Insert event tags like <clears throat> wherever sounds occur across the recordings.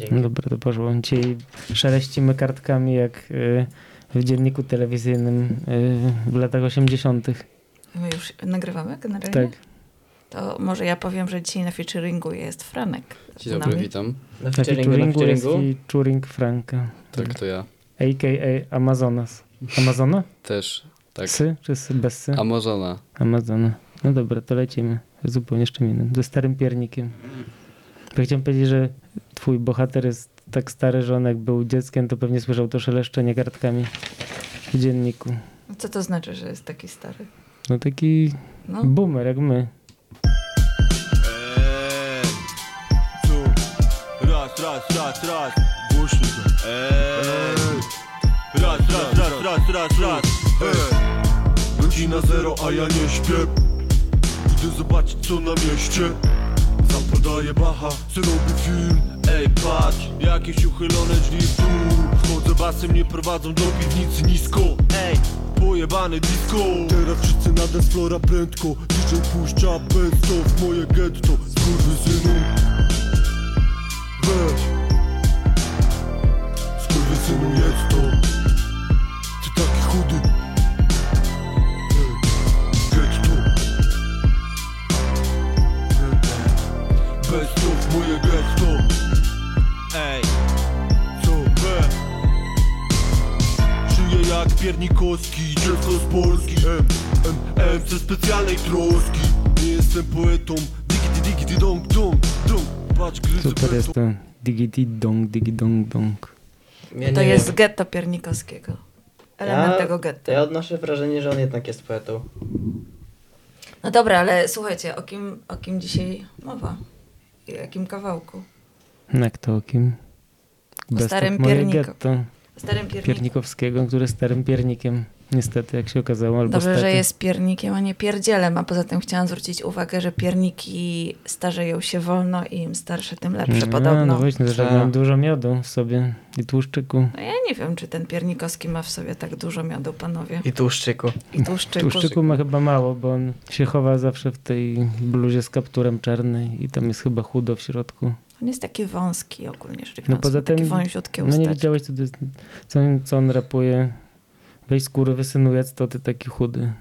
Dzięki. No dobra, to poszło. Dzisiaj szeleścimy kartkami jak y, w dzienniku telewizyjnym y, w latach 80. My już nagrywamy generalnie? Tak. To może ja powiem, że dzisiaj na featuringu jest Franek. Dzień dobry, witam. Na Na featuringu, na featuringu jest featuring Franka, Tak, to ja. a.k.a. Amazonas. Amazona? Też. Tak. Psy czy sy, bez sy? Amazona. Amazona. No dobra, to lecimy. Zupełnie z czym innym. Ze starym piernikiem. Ja chciałem powiedzieć, że twój bohater jest tak stary, że on jak był dzieckiem, to pewnie słyszał to szeleszczenie kartkami w dzienniku. Co to znaczy, że jest taki stary? No taki No, boomer jak my. Ej, co? Raz, raz, raz, raz. Głośno to. Ej. Raz, raz, raz, raz, raz, raz. Ej. Godzina zero, a ja nie śpię. Idę zobaczyć co na mieście. Zapodaję bacha, co robi film. Ej, patrz, jakieś uchylone drzwi w dół. Wchodzę basem, nie prowadzą do piwnicy nisko. Ej, pojebane disco. Teraz wszyscy na dance flora prędko. DJ puszcza best of moje getto. Skurwysynu. Weź. Skurwysynu jest to. Piernikowski Dziecko z Polski M, M, M Ze specjalnej troski Nie jestem poetą Digity, digity, dong, dong, dong Patrz, gryzę Super jest to digity dong, digi dong dong. Ja to nie jest wiem. getto piernikowskiego. Element Ja- tego To getta. ja odnoszę wrażenie, że on jednak jest poetą. No dobra, ale słuchajcie, o kim, o kim dzisiaj mowa? I o jakim kawałku? Jak to o kim? Best starym pierniku. getto. Starym pierniku. Piernikowskiego, który jest starym piernikiem. Niestety, jak się okazało, albo Dobrze, stety. że jest piernikiem, a nie pierdzielem, a poza tym chciałam zwrócić uwagę, że pierniki starzeją się wolno i im starsze, tym lepsze No, podobno. No właśnie, że Tak. mam dużo miodu w sobie i tłuszczyku. No ja nie wiem, czy ten piernikowski ma w sobie tak dużo miodu, panowie. I tłuszczyku. I tłuszczyku. Tłuszczyku ma chyba mało, bo on się chowa zawsze w tej bluzie z kapturem czarnej i tam jest chyba chudo w środku. On jest taki wąski ogólnie rzecz No biorąc. poza ma takie tym, no nie widziałeś, co, jest, co, on- co on rapuje. Weź skóry wysynujec, to ty taki chudy.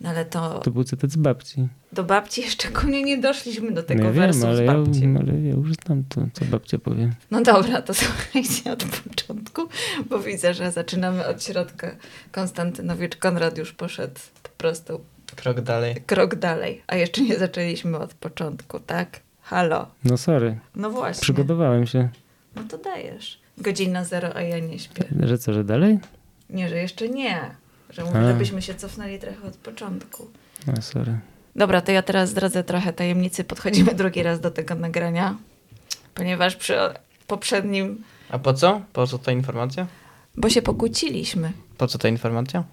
No Ale to To był cytat z babci. do babci jeszcze konie nie doszliśmy do tego No ja wersu wiem, ale z ja, babci. ale ja już znam to, co babcia powie. No dobra, to <laughs> słuchajcie od początku, bo widzę, że zaczynamy od środka. Konstantynowicz Konrad już poszedł po prostu Krok dalej. krok dalej, a jeszcze nie zaczęliśmy od początku, tak? Halo. No sorry, No właśnie. przygotowałem się. No to dajesz. Godzina zero, a ja nie śpię. Że co, że dalej? Nie, że jeszcze nie. Że mówię, żebyśmy się cofnęli trochę od początku. No sorry. Dobra, to ja teraz zdradzę trochę tajemnicy. Podchodzimy <laughs> drugi raz do tego nagrania, ponieważ przy poprzednim, A po co? Po co ta informacja? bo się pokłóciliśmy. Po co ta informacja?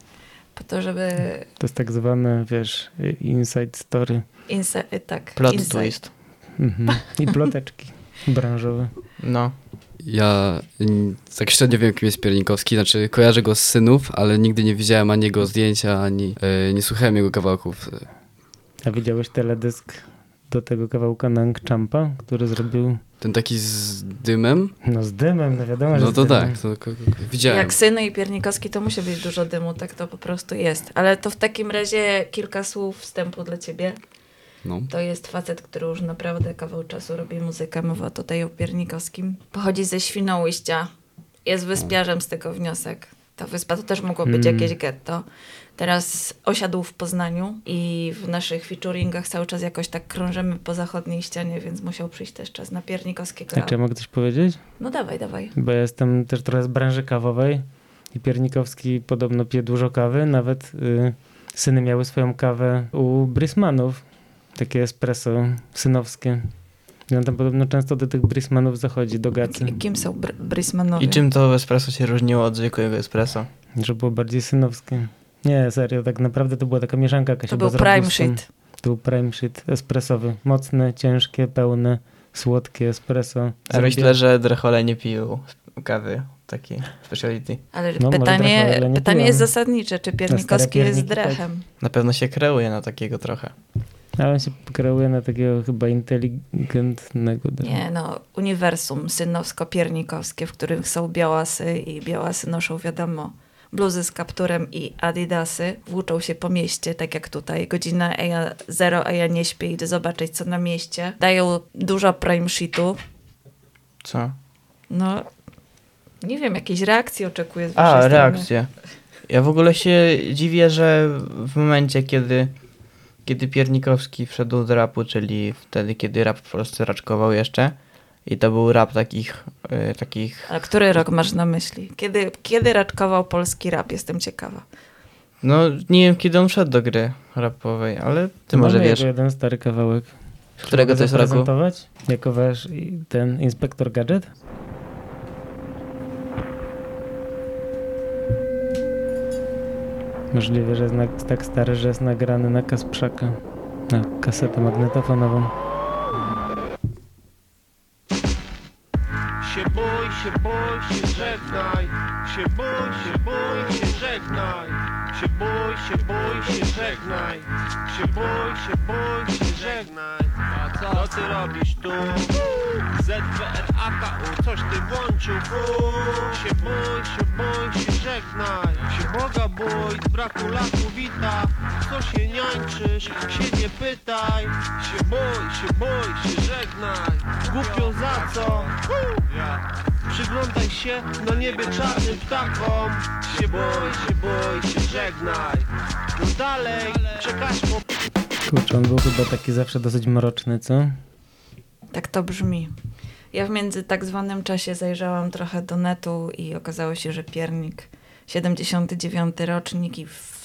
Po to, żeby To jest tak zwane, wiesz, inside story. insa- tak, Plot insight. twist. Mhm. I ploteczki branżowe. No. Ja mm, tak średnio wiem, kim jest Piernikowski. Znaczy, kojarzę go z synów, ale nigdy nie widziałem ani jego zdjęcia, ani e, nie słuchałem jego kawałków. A widziałeś teledysk do tego kawałka Nang Champa, który zrobił Ten taki z dymem? no z dymem, no wiadomo, że No to tak, to ko- widziałem. Jak syny i piernikowski, to musi być dużo dymu, tak to po prostu jest. Ale to w takim razie kilka słów wstępu dla ciebie. No. To jest facet, który już naprawdę kawał czasu robi muzykę. Mowa tutaj o Piernikowskim. Pochodzi ze Świnoujścia. Jest wyspiarzem z tego wniosek. Ta wyspa to też mogło być Mm. jakieś getto. Teraz osiadł w Poznaniu i w naszych featuringach cały czas jakoś tak krążymy po zachodniej ścianie, więc musiał przyjść też czas na Piernikowskiego. A czy ja mogę coś powiedzieć? No dawaj, dawaj. Bo ja jestem też trochę z branży kawowej i Piernikowski podobno pije dużo kawy. Nawet y, syny miały swoją kawę u Brismanów. Takie espresso synowskie. I on tam podobno często do tych Brismanów zachodzi, do gacy, Kim są br- Brismanowie? I czym to espresso się różniło od zwykłego espresso? żeby było bardziej synowskie. Nie, serio, tak naprawdę to była taka mieszanka jakaś To był prime shit. To był prime shit espressowy. Mocne, ciężkie, pełne, słodkie espresso. A myślę, że Drechole nie pił kawy takiej speciality. Ale No, pytanie, pytanie jest zasadnicze, czy Piernikowski jest pierniki, tak. drechem? Na pewno się kreuje na takiego trochę. Ale on się kreuje na takiego chyba inteligentnego. Nie, no, uniwersum synowsko-piernikowskie, w którym są białasy i białasy noszą, wiadomo, bluzy z kapturem i adidasy. Włóczą się po mieście, tak jak tutaj. Godzina a ja zero, a ja nie śpię, idę zobaczyć, co na mieście. Dają dużo prime shitu. Co? No, nie wiem, jakiejś reakcji oczekuję z A, reakcje. Ja w ogóle się dziwię, że w momencie, kiedy, kiedy Piernikowski wszedł do rapu, czyli wtedy, kiedy rap w Polsce raczkował jeszcze, i to był rap takich, y, takich A który rok masz na myśli? Kiedy, kiedy raczkował polski rap? Jestem ciekawa. no nie wiem, kiedy on wszedł do gry rapowej, ale ty Mamy może wiesz. jeden stary kawałek. Którego to jest roku? Jako wasz ten inspektor gadżet? Możliwe, że jest na, tak stary, że jest nagrany na Kasprzaka. Na kasetę magnetofonową. Się bój, się bój, się żegnaj Się bój, się bój, się żegnaj Się bój, się bój, się żegnaj Się bój, się bój, się żegnaj A co ty robisz tu? ZWR AKU, coś ty włączył fu Się bój, się bój, się żegnaj. Się Boga bój, z braku laku wita. Co się niańczysz, się nie pytaj. Się bój, się bój, się żegnaj. Głupio za co? Przyglądaj się na niebie czarnym ptakom. Się bój, się bój, się żegnaj. No dalej, czekasz po Kurczę, on był chyba taki zawsze dosyć mroczny, co? Tak to brzmi. Ja w między tak zwanym czasie zajrzałam trochę do netu i okazało się, że piernik 79 rocznik i w,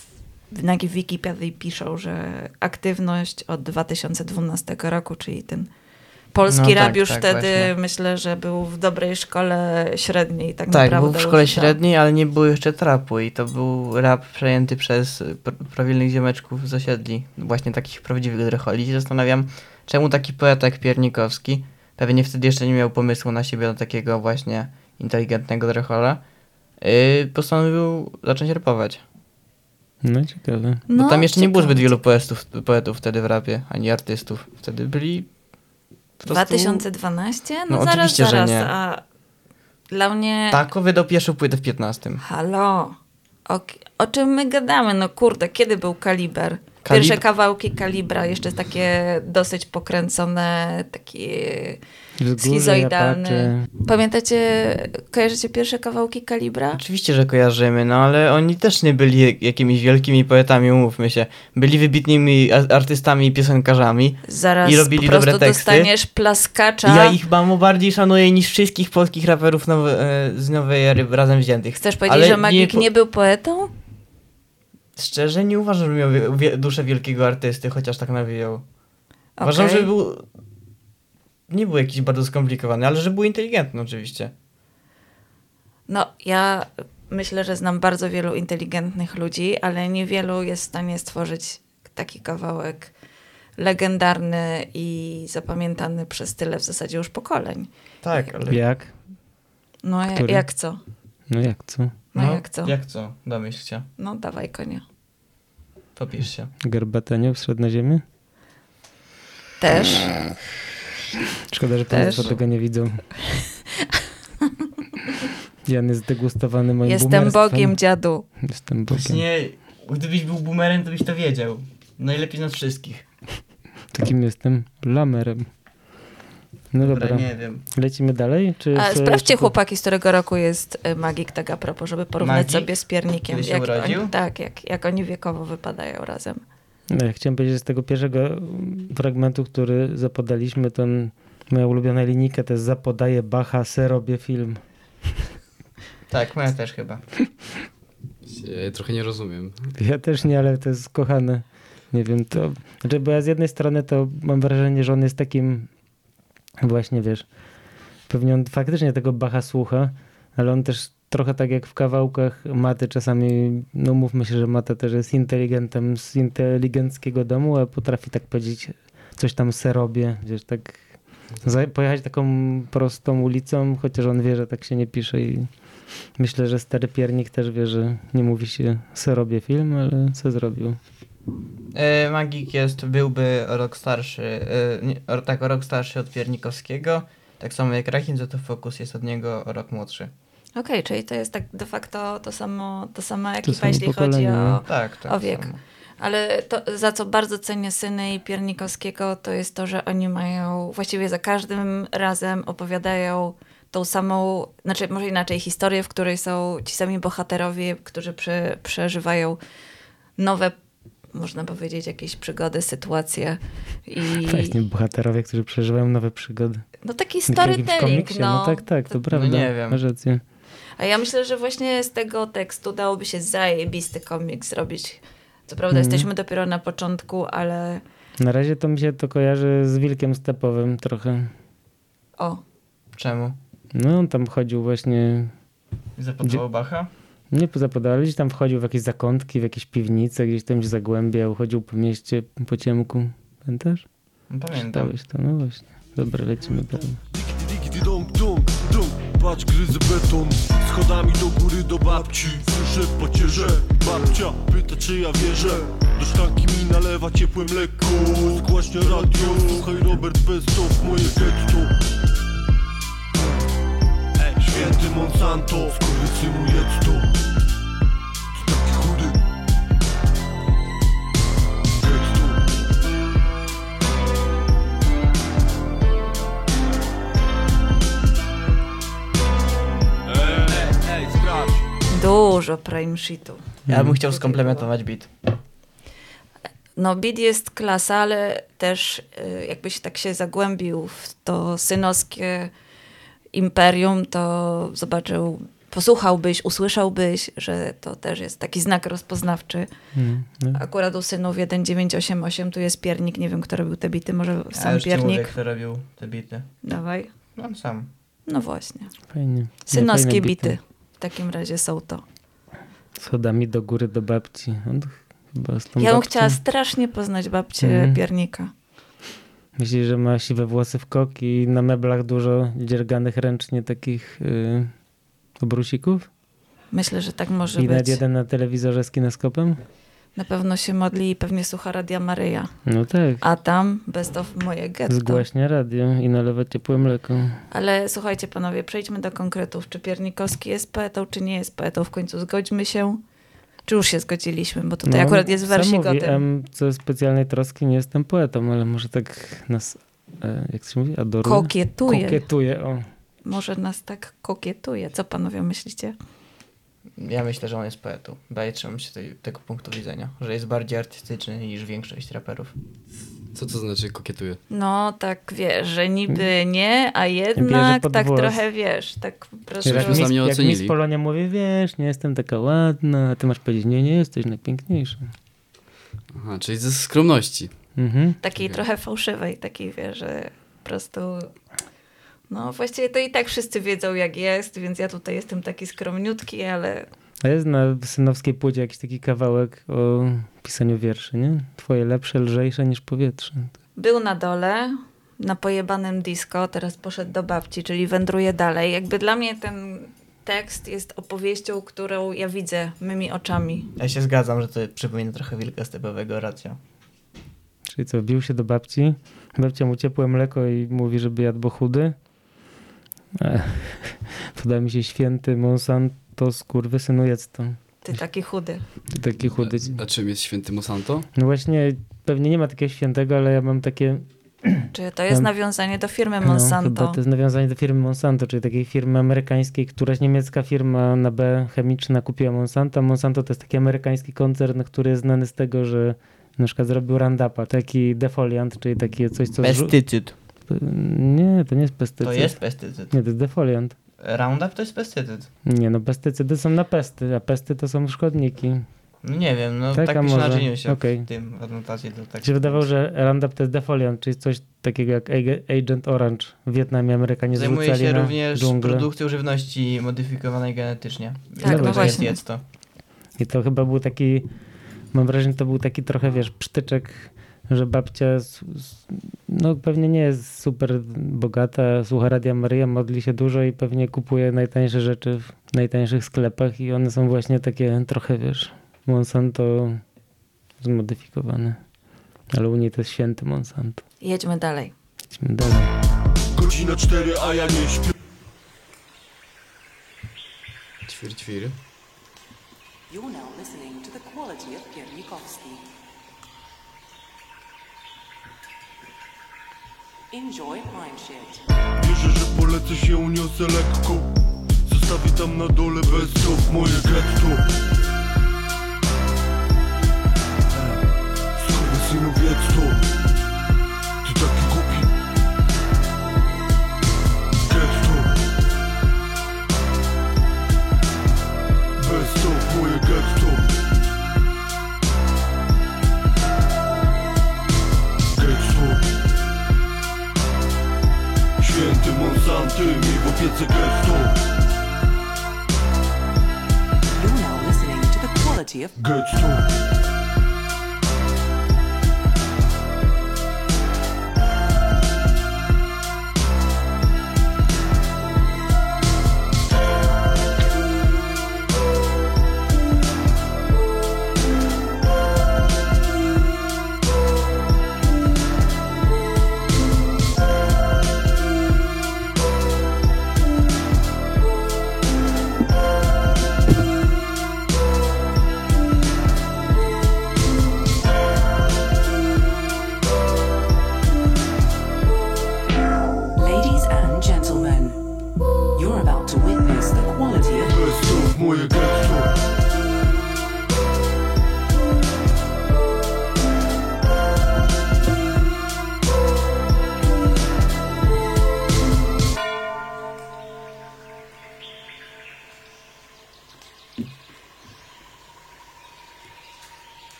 na Wikipedii piszą, że aktywność od 2012 roku, czyli ten polski No rap tak, już tak, wtedy właśnie. myślę, że był w dobrej szkole średniej tak, Tak, naprawdę. był w szkole średniej, ale nie było jeszcze trapu i to był rap przejęty przez pr- prawilnych ziomeczków z osiedli, właśnie takich prawdziwych drecholi. I zastanawiam, czemu taki poeta jak Piernikowski, pewnie wtedy jeszcze nie miał pomysłu na siebie na takiego właśnie inteligentnego drechola, yy, postanowił zacząć rapować. No ciekawe. No, Bo tam jeszcze nie było ciekawe. zbyt wielu poetów, poetów wtedy w rapie, ani artystów. Wtedy byli prostu... 2012? No, No, zaraz, oczywiście, że zaraz. nie. A dla mnie... Tako wydał pierwszą płytę w 15. Halo, o, o czym my gadamy? No kurde, kiedy był kaliber? Pierwsze kawałki kalibra, jeszcze takie dosyć pokręcone, takie. Apache. Pamiętacie, kojarzycie pierwsze kawałki kalibra? Oczywiście, że kojarzymy, no ale oni też nie byli jakimiś wielkimi poetami, umówmy się. Byli wybitnymi artystami i piosenkarzami. Zaraz I robili po prostu dobre teksty. dostaniesz plaskacza. Ja ich mało bardziej szanuję niż wszystkich polskich raperów nowe, e, z nowej ery razem wziętych. Chcesz powiedzieć, Ale że Magik po- nie był poetą? Szczerze nie uważam, że miał wie- wie- duszę wielkiego artysty, chociaż tak nawijał. Uważam, Okej. że był... Nie był jakiś bardzo skomplikowany, ale że był inteligentny oczywiście. No, ja myślę, że znam bardzo wielu inteligentnych ludzi, ale niewielu jest w stanie stworzyć taki kawałek legendarny i zapamiętany przez tyle w zasadzie już pokoleń. Tak, ale... Jak? No, Który? jak co? No jak co? No, jak co? Jak co? Domyśl się. No, dawaj konia. Popisz się. Wstrzedł na ziemię? Też. Szkoda, że Też. Państwo tego nie widzą. Jan jest degustowany moim Jestem boomerstwem. Bogiem, dziadu. Jestem Bogiem. Właśnie, gdybyś był boomerem, to byś to wiedział. Najlepiej z nas wszystkich. Takim jestem lamerem. No dobra, Dobra, nie wiem. lecimy dalej? Czy A jeszcze- sprawdźcie chłopaki, z którego roku jest y, Magik, tak a propos, żeby porównać Magik? sobie z Piernikiem. Kiedy się jak urodził? Oni, tak, jak, jak oni wiekowo wypadają razem. No, ja chciałem powiedzieć, że z tego pierwszego fragmentu, który zapodaliśmy, to n- moja ulubiona linijka to jest zapodaję Bacha, se robię film. <laughs> Tak, moja też chyba. Ja trochę nie rozumiem. Ja też nie, ale to jest kochane. Nie wiem, to... Znaczy, bo ja z jednej strony to mam wrażenie, że on jest takim właśnie, wiesz, pewnie on faktycznie tego Bacha słucha, ale on też trochę tak jak w kawałkach Maty czasami, no mówmy się, że Mata też jest inteligentem z inteligenckiego domu, a potrafi tak powiedzieć coś tam se robię, wiesz, tak pojechać taką prostą ulicą, chociaż on wie, że tak się nie pisze i myślę, że stary piernik też wie, że nie mówi się se robię film, ale co zrobił. E, Magik jest, byłby o rok starszy, e, nie, o, tak, o rok starszy od Piernikowskiego. Tak samo jak Rachin, za to Focus jest od niego o rok młodszy. Okej, czyli to jest tak de facto to samo, to sama To ekipa, samo jeśli chodzi pokolenie, o... no. Tak, tak. O wiek. samo. Ale to, za co bardzo cenię syny i Piernikowskiego, to jest to, że oni mają, właściwie za każdym razem opowiadają tą samą, znaczy może inaczej, historię, w której są ci sami bohaterowie, którzy prze, przeżywają nowe, można powiedzieć, jakieś przygody, sytuacje. I Właśnie bohaterowie, którzy przeżywają nowe przygody. no taki Tak storytelling, komiksie, no. no tak, tak, to prawda. nie wiem. Masz rację. A ja myślę, że właśnie z tego tekstu dałoby się zajebisty komiks zrobić. Co prawda Mhm. jesteśmy dopiero na początku, ale Na razie to mi się to kojarzy z wilkiem stepowym trochę. o, Czemu? No on tam chodził właśnie, Zapodował Bacha? Nie zapodał, ale gdzieś tam wchodził w jakieś zakątki, w jakieś piwnice, gdzieś tam się zagłębiał, chodził po mieście, po ciemku. Pamiętasz? No, Pamiętam. Czytałeś to? No właśnie. Dobra, lecimy dalej. Patrz gryzy beton Schodami do góry do babci Słyszę w pacierze Babcia pyta czy ja wierzę Do szklanki mi nalewa ciepłe mleko Zgłaśnia radio Słuchaj Robert Bestow Moje getto Święty Monsanto Skurwysynu jedz to taki chudy Ej, ej, sprawdź dużo prime shitu. Ja bym chciał skomplementować beat. No, Bid jest klasa, ale też y, jakbyś tak się zagłębił w to synowskie imperium, to zobaczył, posłuchałbyś, usłyszałbyś, że to też jest taki znak rozpoznawczy. Mm, no. Akurat u synów 1988 tu jest piernik, nie wiem kto robił te bity, może Ja sam już ci mówię, piernik. kto robił te bity. Dawaj. No on sam. No właśnie. Fajnie. No, Synoskie fajne bity. W takim razie są to. Schodami do góry do babci. Chyba z tą Ja bym babcią- chciała strasznie poznać babcię Mhm. piernika. Myślisz, że ma siwe włosy w kok i na meblach dużo dzierganych ręcznie takich yy, obrusików? Myślę, że tak może I nawet być. jeden na telewizorze z kineskopem? Na pewno się modli i pewnie słucha Radia Maryja. No tak. A tam best of moje getto. Zgłaśnia radio i nalewa ciepłe mleko. Ale słuchajcie panowie, przejdźmy do konkretów. Czy Piernikowski jest poetą, czy nie jest poetą? W końcu zgodźmy się. Czy już się zgodziliśmy? Bo tutaj No, akurat jest sam mówi, wersigotem. em, co specjalnej troski nie jestem poetą, ale może tak nas, e, jak to się mówi, adoruje? Kokietuje. Kokietuje, o. Może nas tak kokietuje. Co panowie myślicie? Ja myślę, że on jest poetą. Ja trzymam się tej, tego punktu widzenia, że jest bardziej artystyczny niż większość raperów. Co to znaczy kokietuje? No tak wiesz, że niby nie, a jednak tak włos. trochę wiesz, tak po prostu. Jak mis, mnie jak ocenili. mis Polonia mówi, wiesz, nie jestem taka ładna, a ty masz powiedzieć, nie, nie jesteś najpiękniejsza. Aha, czyli ze skromności. Mhm. Takiej Okej. trochę fałszywej, takiej wiesz, że po prostu. No właściwie to i tak wszyscy wiedzą jak jest, więc ja tutaj jestem taki skromniutki, ale A jest na synowskiej płycie jakiś taki kawałek o pisaniu wierszy, nie? Twoje lepsze, lżejsze niż powietrze. był na dole, na pojebanym disco, teraz poszedł do babci, czyli wędruje dalej. Jakby dla mnie ten tekst jest opowieścią, którą ja widzę mymi oczami. Ja się zgadzam, że to przypomina trochę wilka stepowego, racja. Czyli co, bił się do babci, babcia mu ciepłe mleko i mówi, żeby jadł, bo chudy. E, Poda <laughs> mi się święty Monsanto, skurwysynu, jedz to. Ty taki chudy. Ty taki chudy. A, a czym jest święty Monsanto? No właśnie, pewnie nie ma takiego świętego, ale ja mam takie Czy to jest nawiązanie do firmy No, Monsanto? chyba to jest nawiązanie do firmy Monsanto, czyli takiej firmy amerykańskiej, któraś niemiecka firma na B chemiczna kupiła Monsanto. Monsanto to jest taki amerykański koncern, który jest znany z tego, że na przykład zrobił Roundupa, taki defoliant, czyli takie coś, co... Pestycyd. Nie, to nie jest pestycyd. To jest pestycyd. Nie, to jest defoliant. Roundup to jest pestycyd. Nie, no pestycydy są na pesty, a pesty to są szkodniki. No nie wiem, no Tak, tak, na może. geniusie Okej. w tym adnotacji. To tak Mi się wydawało, że Roundup to jest defoliant, czyli coś takiego jak Ag- Agent Orange. W Wietnamie Amerykanie Zajmuje się na również dżunglę. produkcją żywności modyfikowanej genetycznie. Tak, no właśnie. Jest to. I to chyba był taki, mam wrażenie, to był taki trochę, wiesz, psztyczek, że babcia, no pewnie nie jest super bogata, słucha Radia Maryja, modli się dużo i pewnie kupuje najtańsze rzeczy w najtańszych sklepach i one są właśnie takie trochę, wiesz, Monsanto zmodyfikowany. Ale u niej to jest święty Monsanto. Jedźmy dalej. Idźmy dalej. Godzina cztery, a ja nie śpię Ćwir, ćwir. You're now listening to the quality of Piernikowski. Enjoy. Wierzę, że polecę się uniosę lekko. Zostawię tam na dole bez stop moje getto. Skurwy synu Monsanty mi w opiece getto You're now listening to the quality of Getto Ladies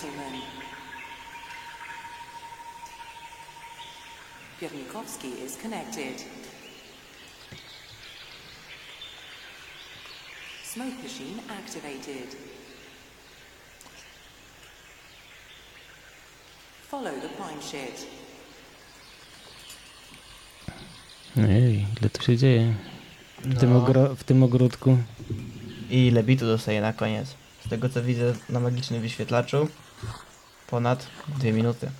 gentlemen, Piernikowski is connected. Smoke machine activated. Follow the pine shit. Ej, ile tu się dzieje w, tym, No. ogro- w tym ogródku. I ile bitu dostaje na koniec? Z tego co widzę na magicznym wyświetlaczu, ponad dwie minuty.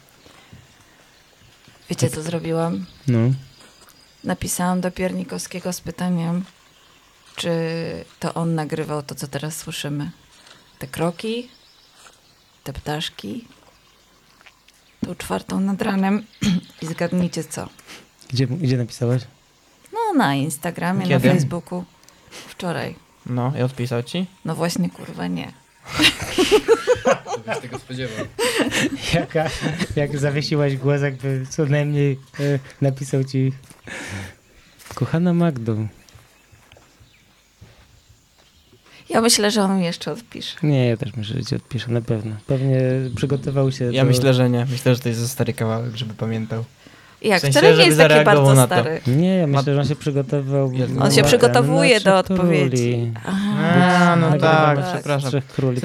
Wiecie, co zrobiłam? No. Napisałam do Piernikowskiego z pytaniem, czy to on nagrywał to, co teraz słyszymy. Te kroki, te ptaszki, tą czwartą nad ranem <clears throat> i zgadnijcie co. Gdzie, gdzie napisałaś? No na Instagramie, Kiedy? na Facebooku. Wczoraj. No i odpisał ci? No właśnie, kurwa, nie. To byś tego spodziewał. Jaka, jak zawiesiłaś głos, jakby co najmniej e, napisał ci Kochana Magdo. Ja myślę, że on mi jeszcze odpisze. Nie, ja też myślę, że ci odpiszę, na pewno. Pewnie przygotował się Ja do... myślę, że nie. Myślę, że to jest za stary kawałek, żeby pamiętał. Jak, W sensie, wcale nie jest taki bardzo na to. stary. Nie, ja myślę, że on się przygotował... Jezu. On się przygotowuje do Trzech odpowiedzi. A, no tak, przepraszam. Trzech króli.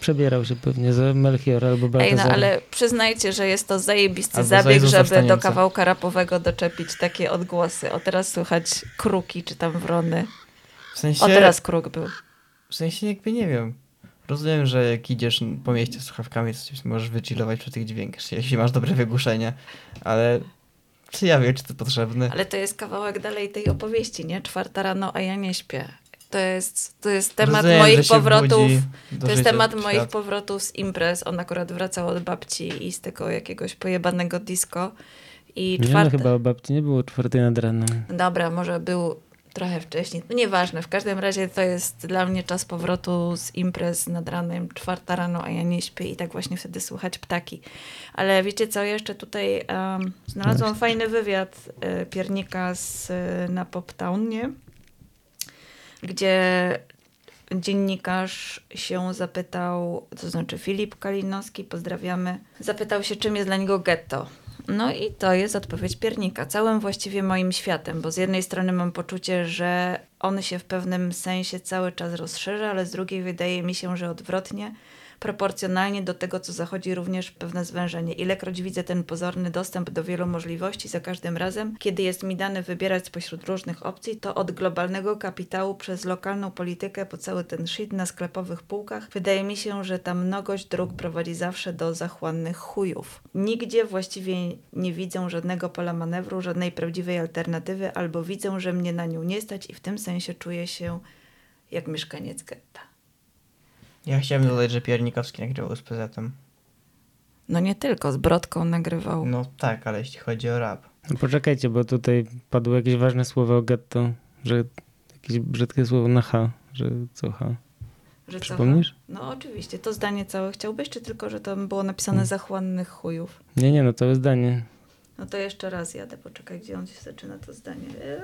Przebierał się pewnie za Melchiora albo Ej, Baltazara. no ale przyznajcie, że jest to zajebisty Albo za zabieg, żeby do kawałka rapowego doczepić takie odgłosy. O, teraz słychać kruki czy tam wrony. W sensie, O, teraz kruk był. w sensie jakby nie wiem. Rozumiem, że jak idziesz po mieście z słuchawkami, to coś możesz wychillować przy tych dźwiękach, jeśli masz dobre wygłuszenie, ale czy ja wiem, czy to potrzebne? Ale to jest kawałek dalej tej opowieści, nie? Czwarta rano, a ja nie śpię. To jest, to jest temat Rozumiem, moich powrotów. To jest temat świat. moich powrotów z imprez. On akurat wracał od babci i z tego jakiegoś pojebanego disco. I Nie, czwarte... chyba o babci nie było czwartej nad ranem. Dobra, może był trochę wcześniej. No nieważne, w każdym razie to jest dla mnie czas powrotu z imprez nad ranem, czwarta rano, a ja nie śpię i tak właśnie wtedy słychać ptaki. Ale wiecie co, jeszcze tutaj um, znalazłam fajny wywiad y, Piernika z, y, na Poptown, nie? Gdzie dziennikarz się zapytał, to znaczy Filip Kalinowski, pozdrawiamy, zapytał się, czym jest dla niego getto. No i to jest odpowiedź piernika, całym właściwie moim światem, bo z jednej strony mam poczucie, że on się w pewnym sensie cały czas rozszerza, ale z drugiej wydaje mi się, że odwrotnie, proporcjonalnie do tego, co zachodzi również pewne zwężenie. Ilekroć widzę ten pozorny dostęp do wielu możliwości za każdym razem, kiedy jest mi dane wybierać spośród różnych opcji, to od globalnego kapitału przez lokalną politykę po cały ten shit na sklepowych półkach, wydaje mi się, że ta mnogość dróg prowadzi zawsze do zachłannych chujów. Nigdzie właściwie nie widzę żadnego pola manewru, żadnej prawdziwej alternatywy, albo widzę, że mnie na nią nie stać i w tym sensie czuję się jak mieszkaniec getta. Ja chciałem dodać, że Piernikowski nagrywał z PZ-em. No nie tylko, z Brodką nagrywał. No tak, ale jeśli chodzi o rap. No poczekajcie, bo tutaj padło jakieś ważne słowo o getto, że jakieś brzydkie słowo na H, że co H. Że co? Przypomnisz? No oczywiście, to zdanie całe chciałbyś, czy tylko, że tam było napisane zachłannych chujów? Nie, nie, no całe zdanie. No to jeszcze raz jadę, poczekaj, gdzie on się zaczyna to zdanie. Eee.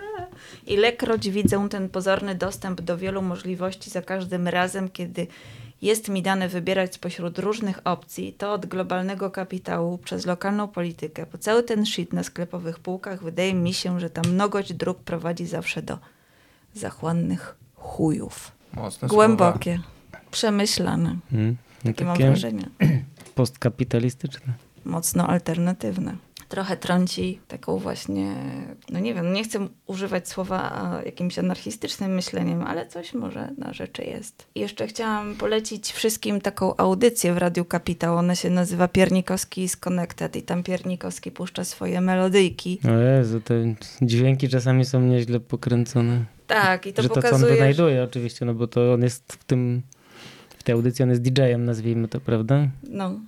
Ilekroć widzę ten pozorny dostęp do wielu możliwości za każdym razem, kiedy jest mi dane wybierać spośród różnych opcji, to od globalnego kapitału przez lokalną politykę, po cały ten shit na sklepowych półkach, wydaje mi się, że ta mnogość dróg prowadzi zawsze do zachłannych chujów. Mocne Głębokie, przemyślane. Hmm. No, Takie mam takie wrażenie. <clears throat> postkapitalistyczne. mocno alternatywne. Trochę trąci taką właśnie, no nie wiem, nie chcę używać słowa jakimś anarchistycznym myśleniem, ale coś może na rzeczy jest. I jeszcze chciałam polecić wszystkim taką audycję w Radiu Kapitał. Ona się nazywa Piernikowski is Connected i tam Piernikowski puszcza swoje melodyjki. O Jezu, te dźwięki czasami są nieźle pokręcone. Tak, i to że to, co on pokazuje, wynajduje oczywiście, no bo to on jest w tym, w tej audycji on jest DJ-em, nazwijmy to, prawda? no,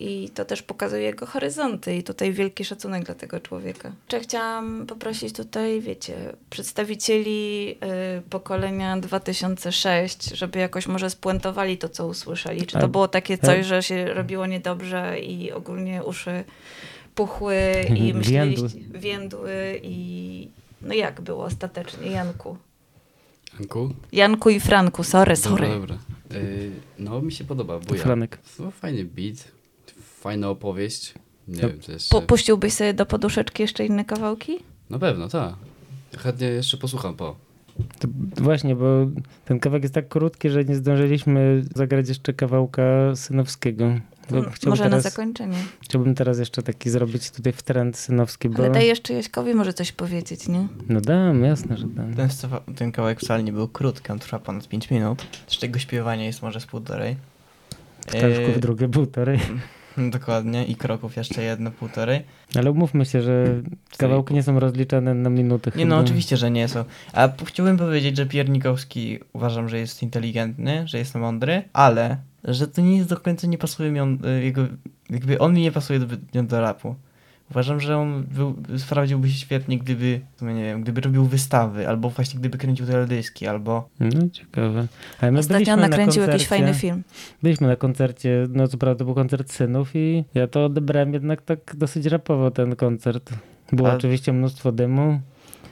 i to też pokazuje jego horyzonty i tutaj wielki szacunek dla tego człowieka. Czy chciałam poprosić tutaj, wiecie, przedstawicieli y, pokolenia 2006, żeby jakoś może spuentowali to, co usłyszeli. Czy to A- było takie a- coś, że się robiło niedobrze i ogólnie uszy puchły i <laughs> myśleliście, więdły i no jak było ostatecznie, Janku? Janku? Janku i Franku, sorry, sorry. Dobra, dobra. Y, no, mi się podoba, bo ja. Franek. No, fajny beat, fajna opowieść. Nie No, wiem, co jeszcze. Pu- puściłbyś sobie do poduszeczki jeszcze inne kawałki? Na pewno, tak. Chętnie jeszcze posłucham po. To właśnie, bo ten kawałek jest tak krótki, że nie zdążyliśmy zagrać jeszcze kawałka synowskiego. Bo M- chciałbym Może na teraz, zakończenie. chciałbym teraz jeszcze taki zrobić tutaj w trend synowski, bo... Ale daj jeszcze Jaśkowi może coś powiedzieć, nie? No dam, jasne, że dam. Ten, ten kawałek wcale nie był krótki, on trwa ponad 5 minut. Z czego śpiewanie jest może z półtorej. Wskażków Yy, drugie półtorej. <laughs> Dokładnie. I kroków jeszcze jedno półtorej. Ale umówmy się, że kawałki nie są rozliczane na minuty Nie chyba. no, oczywiście, że nie są. A chciałbym powiedzieć, że Piernikowski uważam, że jest inteligentny, że jest mądry, ale że to nie jest do końca, nie pasuje mi on, y, jego, jakby on mi nie pasuje do, do rapu. Uważam, że on był, sprawdziłby się świetnie, gdyby, nie wiem, gdyby robił wystawy, albo właśnie gdyby kręcił teledyski, albo... No ciekawe. Ale my Ostatnio byliśmy na nakręcił jakiś koncercie- fajny film. Byliśmy na koncercie, no co prawda to był koncert synów i ja to odebrałem jednak tak dosyć rapowo ten koncert. Było A- oczywiście mnóstwo dymu,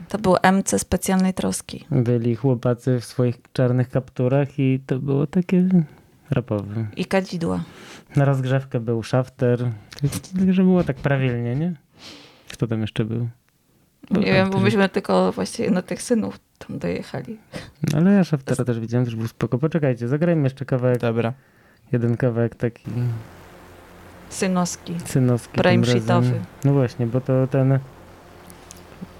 To był MC specjalnej troski. byli chłopacy w swoich czarnych kapturach i to było takie rapowe. I kadzidła. Na rozgrzewkę był szafter, także było tak prawilnie, nie? Kto tam jeszcze był? Był Nie wiem, bo myśmy tylko właściwie na tych synów tam dojechali. No, Ale ja szaftera też widziałem, też był spoko. Poczekajcie, zagrajmy jeszcze kawałek, Dobra. jeden kawałek taki Synoski. synowski. Prime sheetowy. No właśnie, bo to ten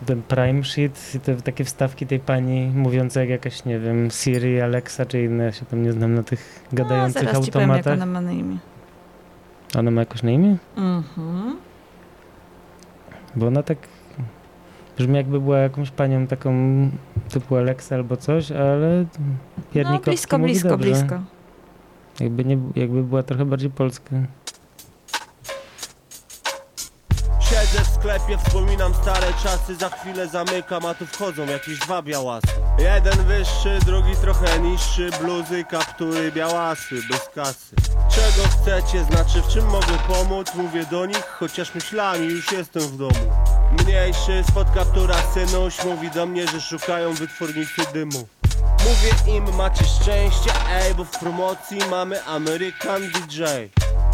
ten prime sheet i te takie wstawki tej pani mówiące jak jakaś, nie wiem, Siri, Alexa czy inne, ja się tam nie znam na tych No, gadających zaraz ci powiem, jak automatach. ona ma na imię. Ona ma jakoś na imię? Mhm. Bo ona tak brzmi jakby była jakąś panią taką typu Alexa albo coś, ale No, blisko, blisko, dobrze. blisko. Jakby, nie, jakby była trochę bardziej polska. Sklepie, wspominam stare czasy Za chwilę zamykam, a tu wchodzą jakieś dwa białasy. Jeden wyższy, drugi trochę niższy Bluzy, kaptury, białasy, bez kasy. Czego chcecie, znaczy w czym mogę pomóc? Mówię do nich, chociaż myślami już jestem w domu. Mniejszy, spod kaptura synuś Mówi do mnie, że szukają wytwornicy dymu. Mówię im, macie szczęście, ej, bo w promocji mamy American DJ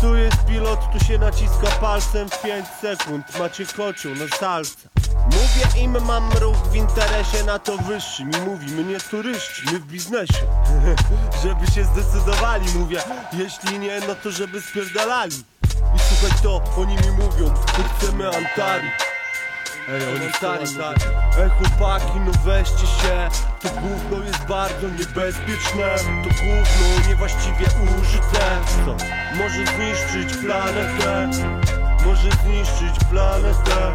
tu jest pilot, tu się naciska palcem w 5 sekund. Macie kocioł na salce. Mówię im, mam ruch w interesie na to wyższy Mi mówi, my nie turyści, my w biznesie. <laughs> Żeby się zdecydowali, mówię Jeśli nie, no to żeby spierdalali. I słuchaj to, oni mi mówią, my chcemy Antari Ej, oni stali, stali Ej chłopaki, no weźcie się To gówno jest bardzo niebezpieczne To gówno niewłaściwie użyte Co? Może zniszczyć planetę Może zniszczyć planetę.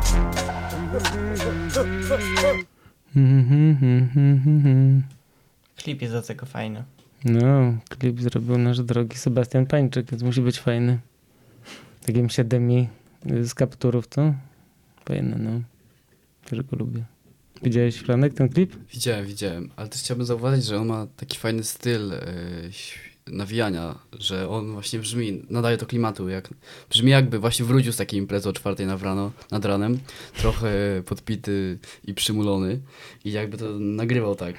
Klip jest do tego fajny. No, klip zrobił nasz drogi Sebastian Pańczyk, więc musi być fajny. Takim siedemi z kapturów, to? Fajne, no. Też go lubię. Widziałeś, Franek, ten klip? Widziałem, widziałem, ale też chciałbym zauważyć, że on ma taki fajny styl ś- nawijania, że on właśnie brzmi, nadaje to klimatu, jak, brzmi jakby właśnie wrócił z takiej imprezy o czwartej nad, rano, nad ranem, trochę podpity i przymulony i jakby to nagrywał tak,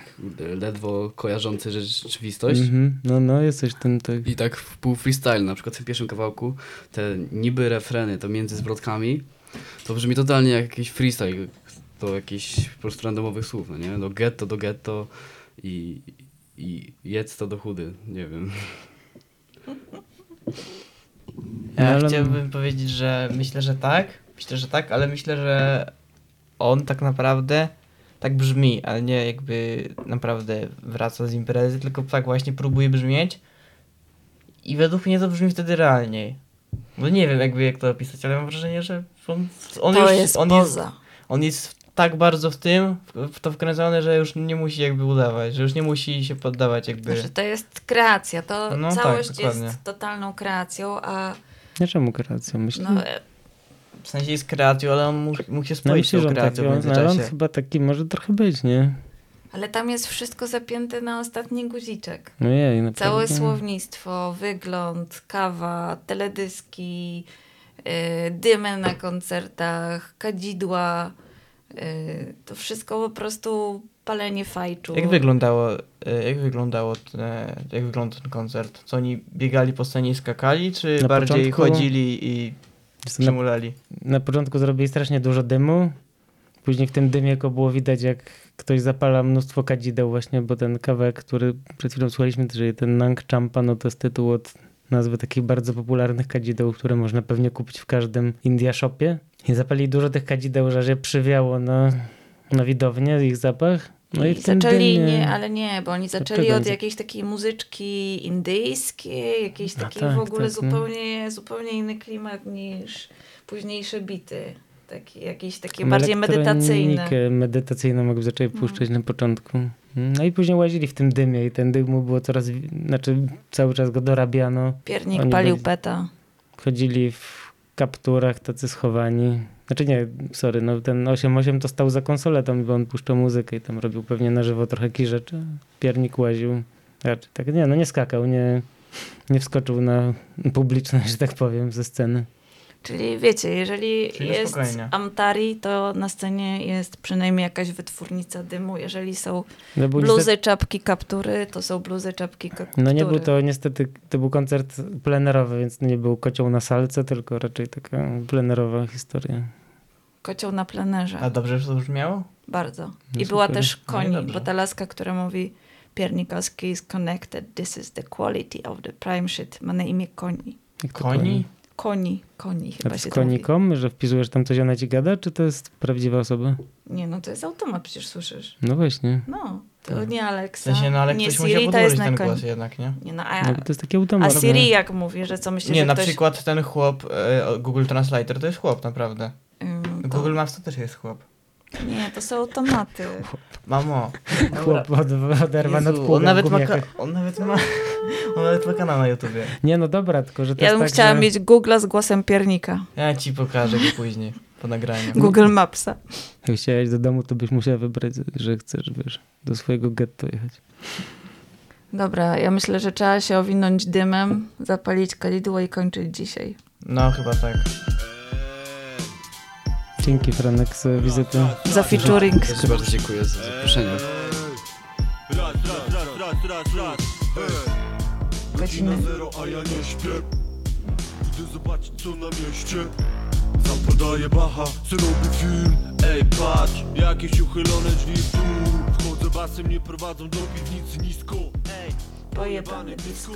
ledwo kojarzący rzeczywistość. Mhm. No, no, jesteś ten, tak. I tak w pół freestyle, na przykład w tym pierwszym kawałku, te niby refreny, to między zwrotkami, to brzmi totalnie jak jakiś freestyle, do jakichś po prostu randomowych słów, no nie? Do getto, do getto i, i jedz to do chudy, nie wiem. Ja Ale- chciałbym powiedzieć, że myślę, że tak. Myślę, że tak, ale myślę, że on tak naprawdę tak brzmi, ale nie jakby naprawdę wraca z imprezy, tylko tak właśnie próbuje brzmieć. I według mnie to brzmi wtedy realniej. Bo nie wiem jakby jak to opisać, ale mam wrażenie, że on, on to już jest on poza. jest on jest tak bardzo w tym, w- to wkręcony, że już nie musi jakby udawać, że już nie musi się poddawać jakby. Że to jest kreacja, to No tak, całość dokładnie. jest totalną kreacją, a Nie czemu kreacja, myślę. no, e, W sensie jest kreacją, ale on mógł, mógł się no spoić z on, kreacją taki, w on, ale on międzyczasie. chyba taki może trochę być, nie? ale tam jest wszystko zapięte na ostatni guziczek. No jej, naprawdę. Całe słownictwo, wygląd, kawa, teledyski, yy, dymy na koncertach, kadzidła, to wszystko po prostu palenie fajczu. Jak wyglądało, e, jak wyglądało te, jak wyglądał ten koncert? Co oni biegali po scenie i skakali, czy Na bardziej początku- chodzili i Na, przymulali? na początku zrobili strasznie dużo dymu. Później w tym dymie jako było widać, jak ktoś zapala mnóstwo kadzideł właśnie, bo ten kawałek, który przed chwilą słuchaliśmy, czyli ten Nang Champa, no to jest tytuł od nazwy takich bardzo popularnych kadzideł, które można pewnie kupić w każdym India Shopie. I zapalili dużo tych kadzideł, że je przywiało na, na widownię, ich zapach. No i, I zaczęli, nie, ale nie, bo oni zaczęli od jakiejś takiej muzyczki indyjskiej, jakiejś takiej tak, w ogóle tak, no. zupełnie, zupełnie inny klimat niż późniejsze bity. Taki, jakieś takie bardziej medytacyjne. medytacyjną jakby zaczęli puszczać na początku. No i później łazili w tym dymie i ten dymu było coraz, znaczy cały czas go dorabiano. Piernik Oni palił byli- peta. Chodzili w kapturach tacy schowani. Znaczy nie, sorry, no ten 8.8 to stał za konsoletą, bo on puszczał muzykę i tam robił pewnie na żywo trochę takich rzeczy. Piernik łaził. Raczej tak, nie, no nie skakał, nie, nie wskoczył na publiczność, <laughs> że tak powiem, ze sceny. Czyli wiecie, jeżeli Czyli jest spokojnie. Amtari, to na scenie jest przynajmniej jakaś wytwórnica dymu. Jeżeli są No, bluzy, niestety- czapki, kaptury, to są bluzy, czapki, kaptury. No nie był to niestety, to był koncert plenerowy, więc nie był kocioł na salce, tylko raczej taka plenerowa historia. Kocioł na plenerze. A dobrze to brzmiało? Bardzo. No I była super. też No i koni, dobrze. bo ta laska, która mówi Piernikowski is connected, this is the quality of the prime shit. Ma na imię koni. Koni? Koni, koni A chyba to się z to mówi. konikom, że wpisujesz tam coś, ona ci gada, czy to jest prawdziwa osoba? Nie, no to jest automat, przecież słyszysz. No właśnie. No, to Tak. nie W Alexa, sensie, no ale nie ktoś musiał Siri, to jest podłożyć na ten koni. głos jednak, nie? Nie, no, No, a, bo to jest taki automat. a Siri jak mówi, że co myślisz, Nie, na ktoś... przykład ten chłop, e, Google Translator, to jest chłop naprawdę. To, Google Maps to też jest chłop. Nie, to są automaty. Mamo. Chłop od, oderwany Jezu, on nawet, ma, ka- on nawet ma <laughs> on nawet ma kanał na YouTubie. Nie no dobra, tylko że to Ja jest bym tak, chciała że... mieć Google'a z głosem piernika. Ja ci pokażę go później, po nagraniu. Google Mapsa. Jak chciałeś do domu, to byś musiała wybrać, że chcesz, wiesz, do swojego getto jechać. Dobra, ja myślę, że trzeba się owinąć dymem, zapalić kalidło i kończyć dzisiaj. No chyba tak. Dzięki Franek za wizytę. Za featuring. Bardzo dziękuję za zaproszenie. Raz, raz, raz, raz, raz, raz Ej. Godzina zero, a ja nie śpię Idę zobaczyć co na mieście Zapal daje bacha Synowy film, ej patrz Jakieś uchylone drzwi dół Wchodzę basem, nie prowadzą do piwnicy nisko Ej, Pojebane disco.